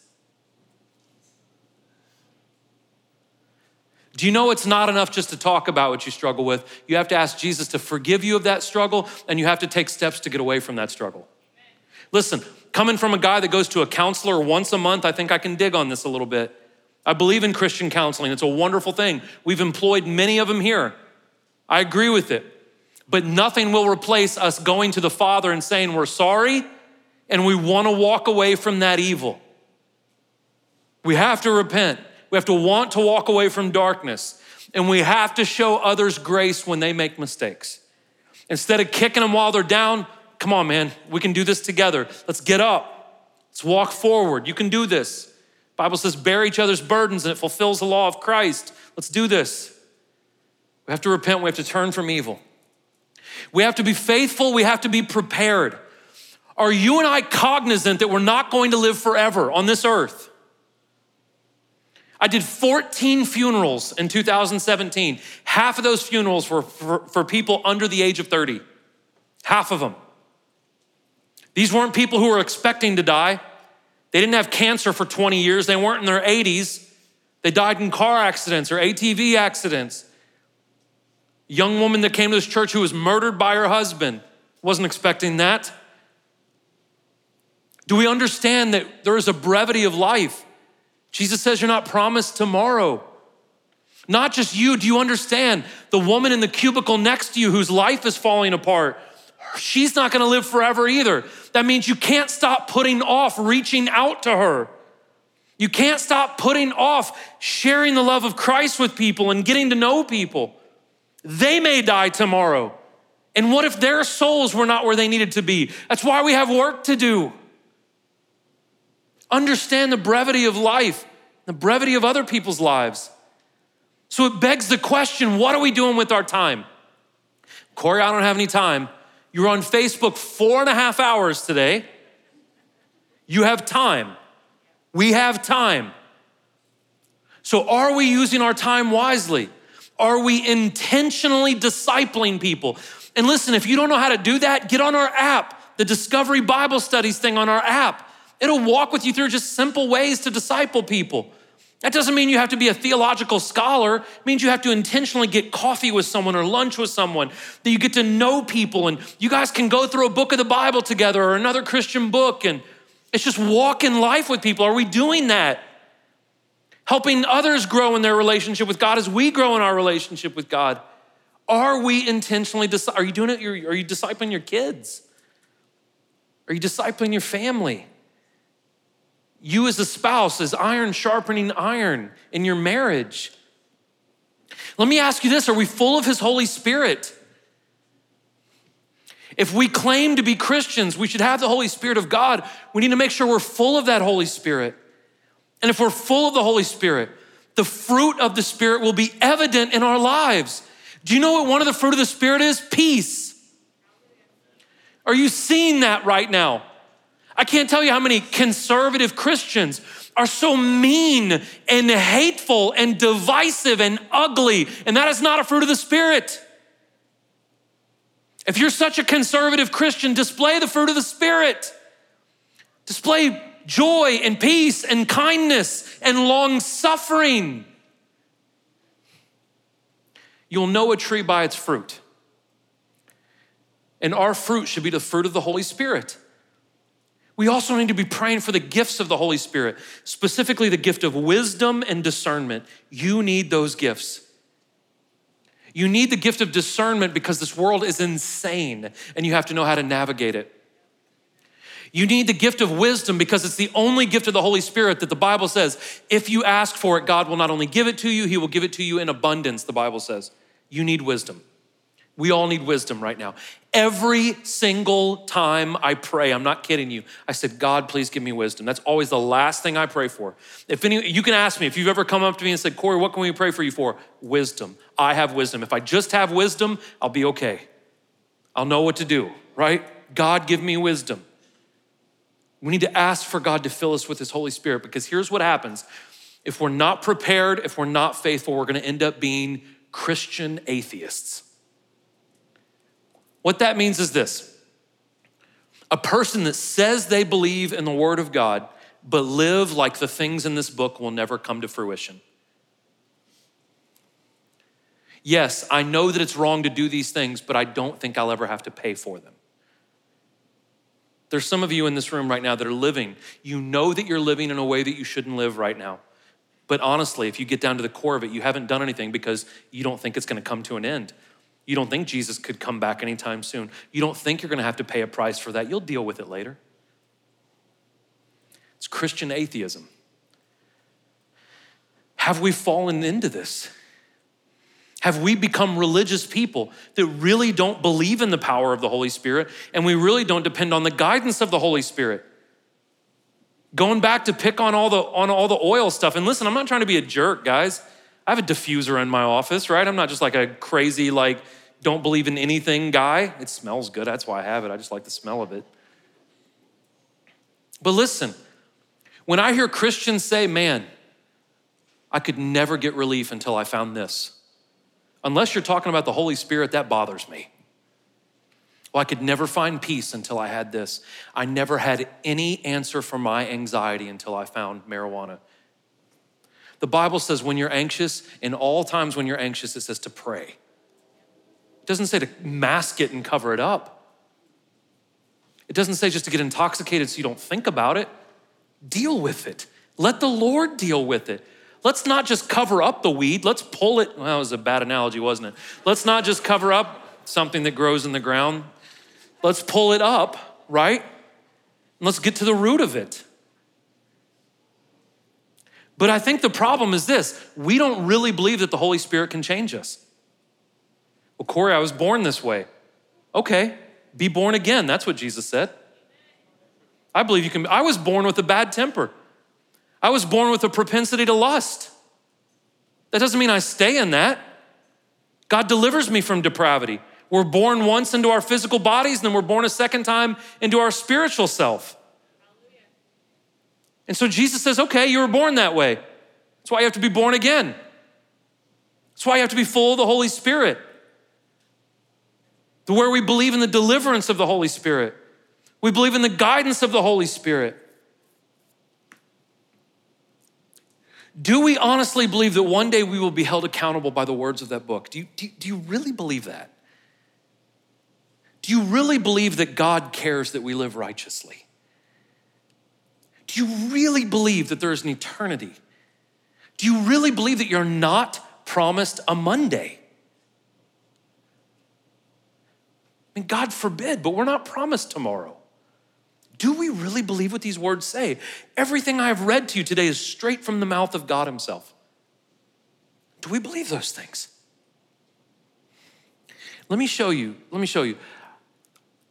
Do you know it's not enough just to talk about what you struggle with? You have to ask Jesus to forgive you of that struggle, and you have to take steps to get away from that struggle. Listen, coming from a guy that goes to a counselor once a month, I think I can dig on this a little bit. I believe in Christian counseling. It's a wonderful thing. We've employed many of them here. I agree with it. But nothing will replace us going to the Father and saying, We're sorry and we want to walk away from that evil. We have to repent. We have to want to walk away from darkness. And we have to show others grace when they make mistakes. Instead of kicking them while they're down, come on, man, we can do this together. Let's get up. Let's walk forward. You can do this. Bible says, bear each other's burdens and it fulfills the law of Christ. Let's do this. We have to repent, we have to turn from evil. We have to be faithful, we have to be prepared. Are you and I cognizant that we're not going to live forever on this earth? I did 14 funerals in 2017. Half of those funerals were for, for, people under the age of 30. Half of them. These weren't people who were expecting to die. They didn't have cancer for 20 years. They weren't in their 80s. They died in car accidents or ATV accidents. Young woman that came to this church who was murdered by her husband. Wasn't expecting that. Do we understand that there is a brevity of life? Jesus says you're not promised tomorrow. Not just you, do you understand? The woman in the cubicle next to you whose life is falling apart, she's not gonna live forever either. That means you can't stop putting off reaching out to her. You can't stop putting off sharing the love of Christ with people and getting to know people. They may die tomorrow. And what if their souls were not where they needed to be? That's why we have work to do. Understand the brevity of life, the brevity of other people's lives. So it begs the question what are we doing with our time? Corey, I don't have any time. You're on Facebook four and a half hours today. You have time. We have time. So, are we using our time wisely? Are we intentionally discipling people? And listen, if you don't know how to do that, get on our app, the Discovery Bible Studies thing on our app. It'll walk with you through just simple ways to disciple people. That doesn't mean you have to be a theological scholar. It means you have to intentionally get coffee with someone or lunch with someone, that you get to know people and you guys can go through a book of the Bible together or another Christian book and it's just walk in life with people. Are we doing that? Helping others grow in their relationship with God as we grow in our relationship with God. Are we intentionally, are you doing it? Are you discipling your kids? Are you discipling your family? You as a spouse, as iron sharpening iron in your marriage. Let me ask you this are we full of His Holy Spirit? If we claim to be Christians, we should have the Holy Spirit of God. We need to make sure we're full of that Holy Spirit. And if we're full of the Holy Spirit, the fruit of the Spirit will be evident in our lives. Do you know what one of the fruit of the Spirit is? Peace. Are you seeing that right now? I can't tell you how many conservative Christians are so mean and hateful and divisive and ugly, and that is not a fruit of the Spirit. If you're such a conservative Christian, display the fruit of the Spirit. Display joy and peace and kindness and long suffering. You'll know a tree by its fruit. And our fruit should be the fruit of the Holy Spirit. We also need to be praying for the gifts of the Holy Spirit, specifically the gift of wisdom and discernment. You need those gifts. You need the gift of discernment because this world is insane and you have to know how to navigate it. You need the gift of wisdom because it's the only gift of the Holy Spirit that the Bible says, if you ask for it, God will not only give it to you, He will give it to you in abundance, the Bible says. You need wisdom. We all need wisdom right now. Every single time I pray, I'm not kidding you, I said, God, please give me wisdom. That's always the last thing I pray for. If any, you can ask me if you've ever come up to me and said, Corey, what can we pray for you for? Wisdom. I have wisdom. If I just have wisdom, I'll be okay. I'll know what to do, right? God, give me wisdom. We need to ask for God to fill us with His Holy Spirit because here's what happens. If we're not prepared, if we're not faithful, we're gonna end up being Christian atheists. What that means is this a person that says they believe in the Word of God, but live like the things in this book will never come to fruition. Yes, I know that it's wrong to do these things, but I don't think I'll ever have to pay for them. There's some of you in this room right now that are living. You know that you're living in a way that you shouldn't live right now. But honestly, if you get down to the core of it, you haven't done anything because you don't think it's going to come to an end. You don't think Jesus could come back anytime soon. You don't think you're going to have to pay a price for that. You'll deal with it later. It's Christian atheism. Have we fallen into this? Have we become religious people that really don't believe in the power of the Holy Spirit and we really don't depend on the guidance of the Holy Spirit? Going back to pick on all the on all the oil stuff. And listen, I'm not trying to be a jerk, guys. I have a diffuser in my office, right? I'm not just like a crazy, like, don't believe in anything guy. It smells good. That's why I have it. I just like the smell of it. But listen, when I hear Christians say, man, I could never get relief until I found this. Unless you're talking about the Holy Spirit, that bothers me. Well, I could never find peace until I had this. I never had any answer for my anxiety until I found marijuana. The Bible says when you're anxious, in all times when you're anxious, it says to pray. It doesn't say to mask it and cover it up. It doesn't say just to get intoxicated so you don't think about it. Deal with it. Let the Lord deal with it. Let's not just cover up the weed, let's pull it. Well, that was a bad analogy, wasn't it? Let's not just cover up something that grows in the ground. Let's pull it up, right? let's get to the root of it. But I think the problem is this we don't really believe that the Holy Spirit can change us. Well, Corey, I was born this way. Okay, be born again. That's what Jesus said. I believe you can. I was born with a bad temper. I was born with a propensity to lust. That doesn't mean I stay in that. God delivers me from depravity. We're born once into our physical bodies, and then we're born a second time into our spiritual self. And so Jesus says, okay, you were born that way. That's why you have to be born again. That's why you have to be full of the Holy Spirit. Where we believe in the deliverance of the Holy Spirit. We believe in the guidance of the Holy Spirit. Do we honestly believe that one day we will be held accountable by the words of that book? Do you, do, do you really believe that? Do you really believe that God cares that we live righteously? Do you really believe that there is an eternity? Do you really believe that you're not promised a Monday? I mean, God forbid, but we're not promised tomorrow. Do we really believe what these words say? Everything I have read to you today is straight from the mouth of God Himself. Do we believe those things? Let me show you. Let me show you.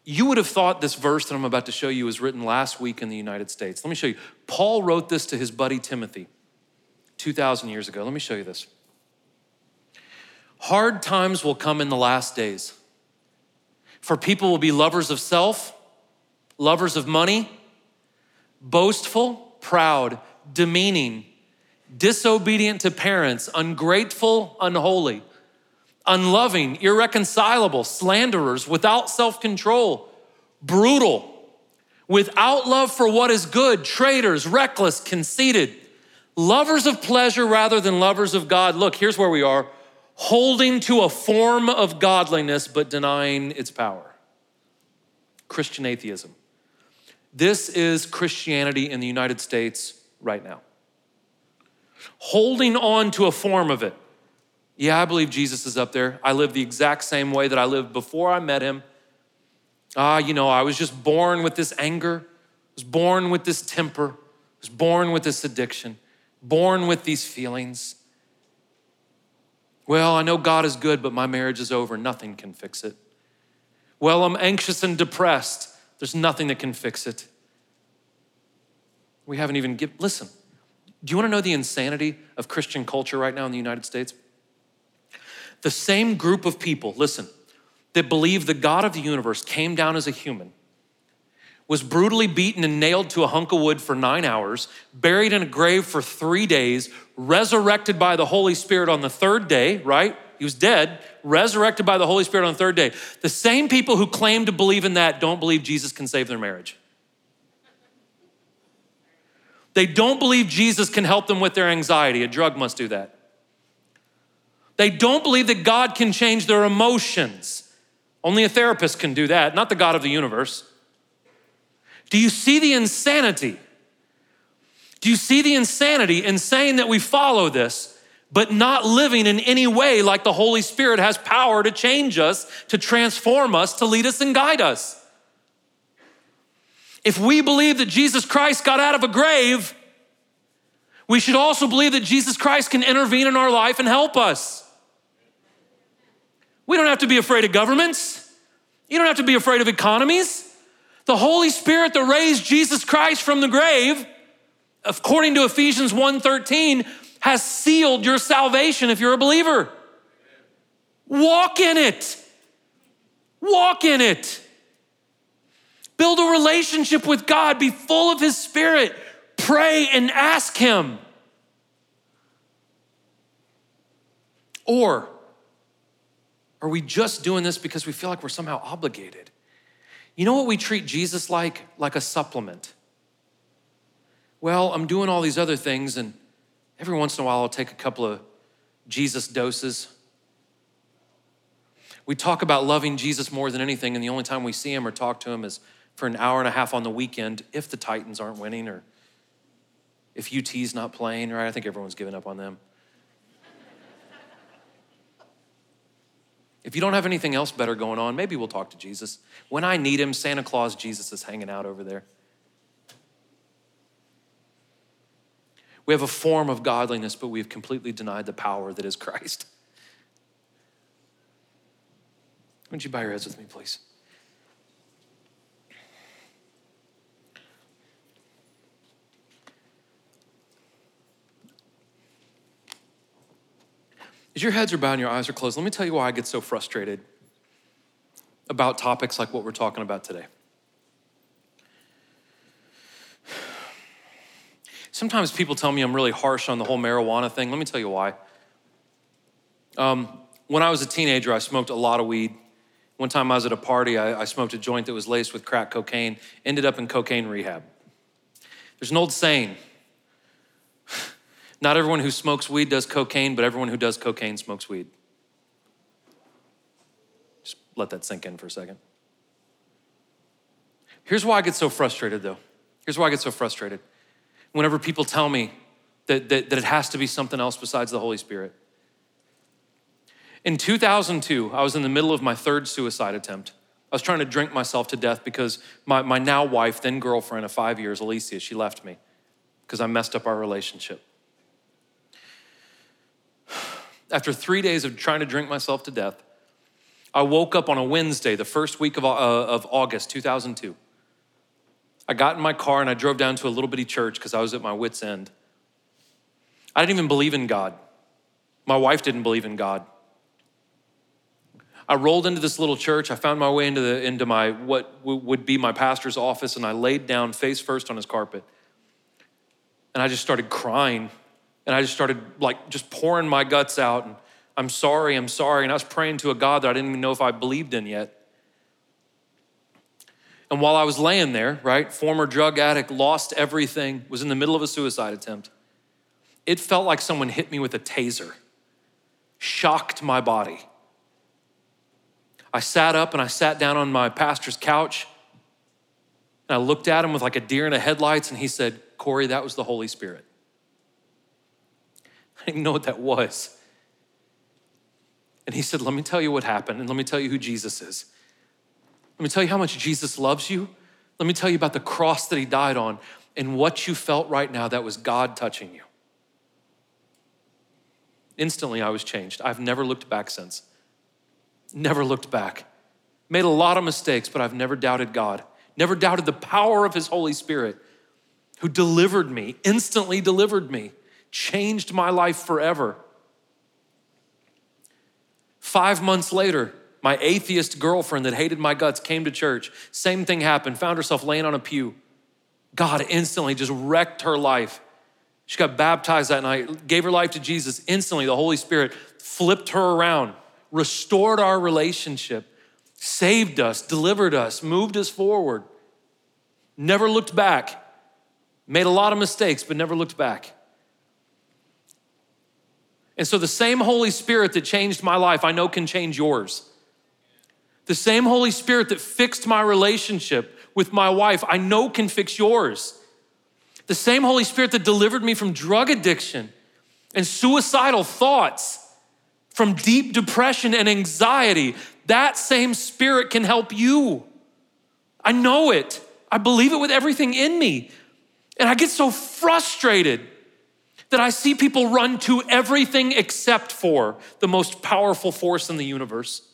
You would have thought this verse that I'm about to show you was written last week in the United States. Let me show you. Paul wrote this to his buddy Timothy 2,000 years ago. Let me show you this. Hard times will come in the last days. For people will be lovers of self, lovers of money, boastful, proud, demeaning, disobedient to parents, ungrateful, unholy, unloving, irreconcilable, slanderers, without self control, brutal, without love for what is good, traitors, reckless, conceited, lovers of pleasure rather than lovers of God. Look, here's where we are holding to a form of godliness but denying its power. Christian atheism. This is Christianity in the United States right now. Holding on to a form of it. Yeah, I believe Jesus is up there. I live the exact same way that I lived before I met him. Ah, you know, I was just born with this anger, I was born with this temper, I was born with this addiction, born with these feelings. Well, I know God is good, but my marriage is over. Nothing can fix it. Well, I'm anxious and depressed. There's nothing that can fix it. We haven't even given, listen, do you want to know the insanity of Christian culture right now in the United States? The same group of people, listen, that believe the God of the universe came down as a human, was brutally beaten and nailed to a hunk of wood for nine hours, buried in a grave for three days, resurrected by the Holy Spirit on the third day, right? He was dead, resurrected by the Holy Spirit on the third day. The same people who claim to believe in that don't believe Jesus can save their marriage. They don't believe Jesus can help them with their anxiety. A drug must do that. They don't believe that God can change their emotions. Only a therapist can do that, not the God of the universe. Do you see the insanity? Do you see the insanity in saying that we follow this, but not living in any way like the Holy Spirit has power to change us, to transform us, to lead us and guide us? If we believe that Jesus Christ got out of a grave, we should also believe that Jesus Christ can intervene in our life and help us. We don't have to be afraid of governments. You don't have to be afraid of economies. The Holy Spirit that raised Jesus Christ from the grave, according to Ephesians 1:13, has sealed your salvation if you're a believer. Walk in it. Walk in it. Build a relationship with God, be full of his spirit. Pray and ask him. Or are we just doing this because we feel like we're somehow obligated? You know what we treat Jesus like? Like a supplement. Well, I'm doing all these other things, and every once in a while I'll take a couple of Jesus doses. We talk about loving Jesus more than anything, and the only time we see him or talk to him is for an hour and a half on the weekend if the Titans aren't winning or if UT's not playing, right? I think everyone's given up on them. If you don't have anything else better going on, maybe we'll talk to Jesus. When I need him, Santa Claus Jesus is hanging out over there. We have a form of godliness, but we've completely denied the power that is Christ. Would you bow your heads with me, please? As your heads are bowed and your eyes are closed, let me tell you why I get so frustrated about topics like what we're talking about today. Sometimes people tell me I'm really harsh on the whole marijuana thing. Let me tell you why. Um, when I was a teenager, I smoked a lot of weed. One time I was at a party, I, I smoked a joint that was laced with crack cocaine, ended up in cocaine rehab. There's an old saying not everyone who smokes weed does cocaine, but everyone who does cocaine smokes weed. Just let that sink in for a second. Here's why I get so frustrated, though. Here's why I get so frustrated. Whenever people tell me that, that, that it has to be something else besides the Holy Spirit. In 2002, I was in the middle of my third suicide attempt. I was trying to drink myself to death because my, my now wife, then girlfriend of five years, Alicia, she left me because I messed up our relationship. After three days of trying to drink myself to death, I woke up on a Wednesday, the first week of, uh, of August 2002. I got in my car and I drove down to a little bitty church because I was at my wits' end. I didn't even believe in God. My wife didn't believe in God. I rolled into this little church. I found my way into, the, into my what would be my pastor's office, and I laid down face first on his carpet. And I just started crying and I just started like just pouring my guts out and I'm sorry, I'm sorry. And I was praying to a God that I didn't even know if I believed in yet. And while I was laying there, right, former drug addict, lost everything, was in the middle of a suicide attempt, it felt like someone hit me with a taser, shocked my body. I sat up and I sat down on my pastor's couch and I looked at him with like a deer in the headlights and he said, Corey, that was the Holy Spirit. I didn't know what that was. And he said, Let me tell you what happened and let me tell you who Jesus is. Let me tell you how much Jesus loves you. Let me tell you about the cross that he died on and what you felt right now that was God touching you. Instantly, I was changed. I've never looked back since. Never looked back. Made a lot of mistakes, but I've never doubted God. Never doubted the power of His Holy Spirit who delivered me, instantly delivered me, changed my life forever. Five months later, my atheist girlfriend that hated my guts came to church. Same thing happened, found herself laying on a pew. God instantly just wrecked her life. She got baptized that night, gave her life to Jesus. Instantly, the Holy Spirit flipped her around, restored our relationship, saved us, delivered us, moved us forward. Never looked back. Made a lot of mistakes, but never looked back. And so, the same Holy Spirit that changed my life, I know can change yours. The same Holy Spirit that fixed my relationship with my wife, I know can fix yours. The same Holy Spirit that delivered me from drug addiction and suicidal thoughts, from deep depression and anxiety, that same Spirit can help you. I know it. I believe it with everything in me. And I get so frustrated that I see people run to everything except for the most powerful force in the universe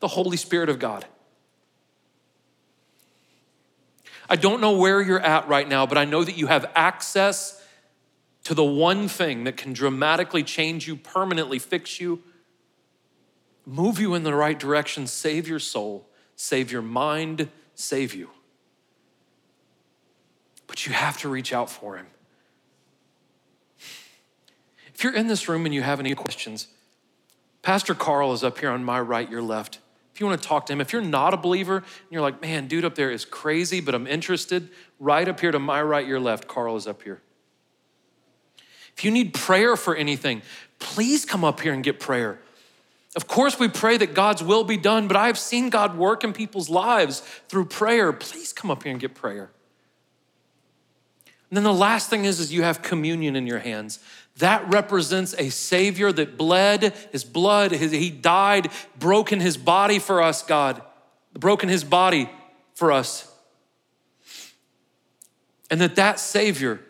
the Holy Spirit of God. I don't know where you're at right now, but I know that you have access to the one thing that can dramatically change you, permanently fix you, move you in the right direction, save your soul, save your mind, save you. But you have to reach out for Him. If you're in this room and you have any questions, Pastor Carl is up here on my right, your left. If you want to talk to him, if you're not a believer and you're like, man, dude up there is crazy, but I'm interested, right up here to my right, your left, Carl is up here. If you need prayer for anything, please come up here and get prayer. Of course, we pray that God's will be done, but I've seen God work in people's lives through prayer. Please come up here and get prayer. And then the last thing is, is you have communion in your hands. That represents a Savior that bled his blood, his, he died, broken his body for us, God, broken his body for us. And that that Savior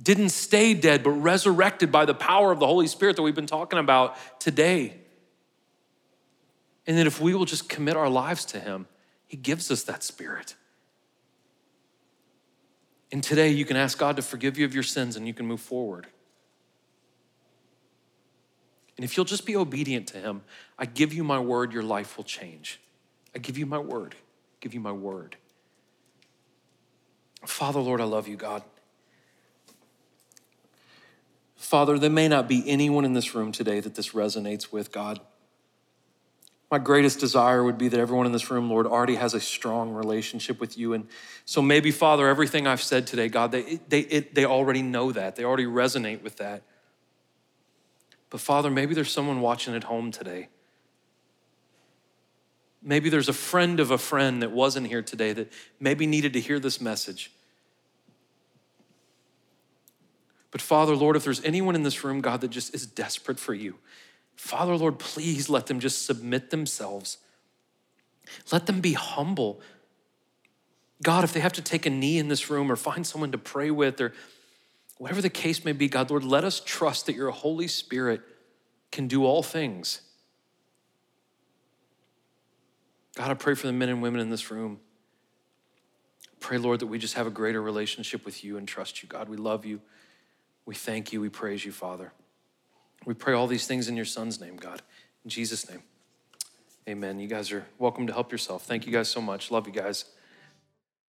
didn't stay dead, but resurrected by the power of the Holy Spirit that we've been talking about today. And that if we will just commit our lives to Him, He gives us that Spirit. And today you can ask God to forgive you of your sins and you can move forward. And if you'll just be obedient to Him, I give you my word, your life will change. I give you my word. I give you my word. Father, Lord, I love you, God. Father, there may not be anyone in this room today that this resonates with, God. My greatest desire would be that everyone in this room, Lord, already has a strong relationship with you. And so maybe, Father, everything I've said today, God, they, they, it, they already know that. They already resonate with that. But Father, maybe there's someone watching at home today. Maybe there's a friend of a friend that wasn't here today that maybe needed to hear this message. But Father, Lord, if there's anyone in this room, God, that just is desperate for you, Father, Lord, please let them just submit themselves. Let them be humble. God, if they have to take a knee in this room or find someone to pray with or Whatever the case may be, God, Lord, let us trust that your Holy Spirit can do all things. God, I pray for the men and women in this room. Pray, Lord, that we just have a greater relationship with you and trust you. God, we love you. We thank you. We praise you, Father. We pray all these things in your Son's name, God. In Jesus' name. Amen. You guys are welcome to help yourself. Thank you guys so much. Love you guys.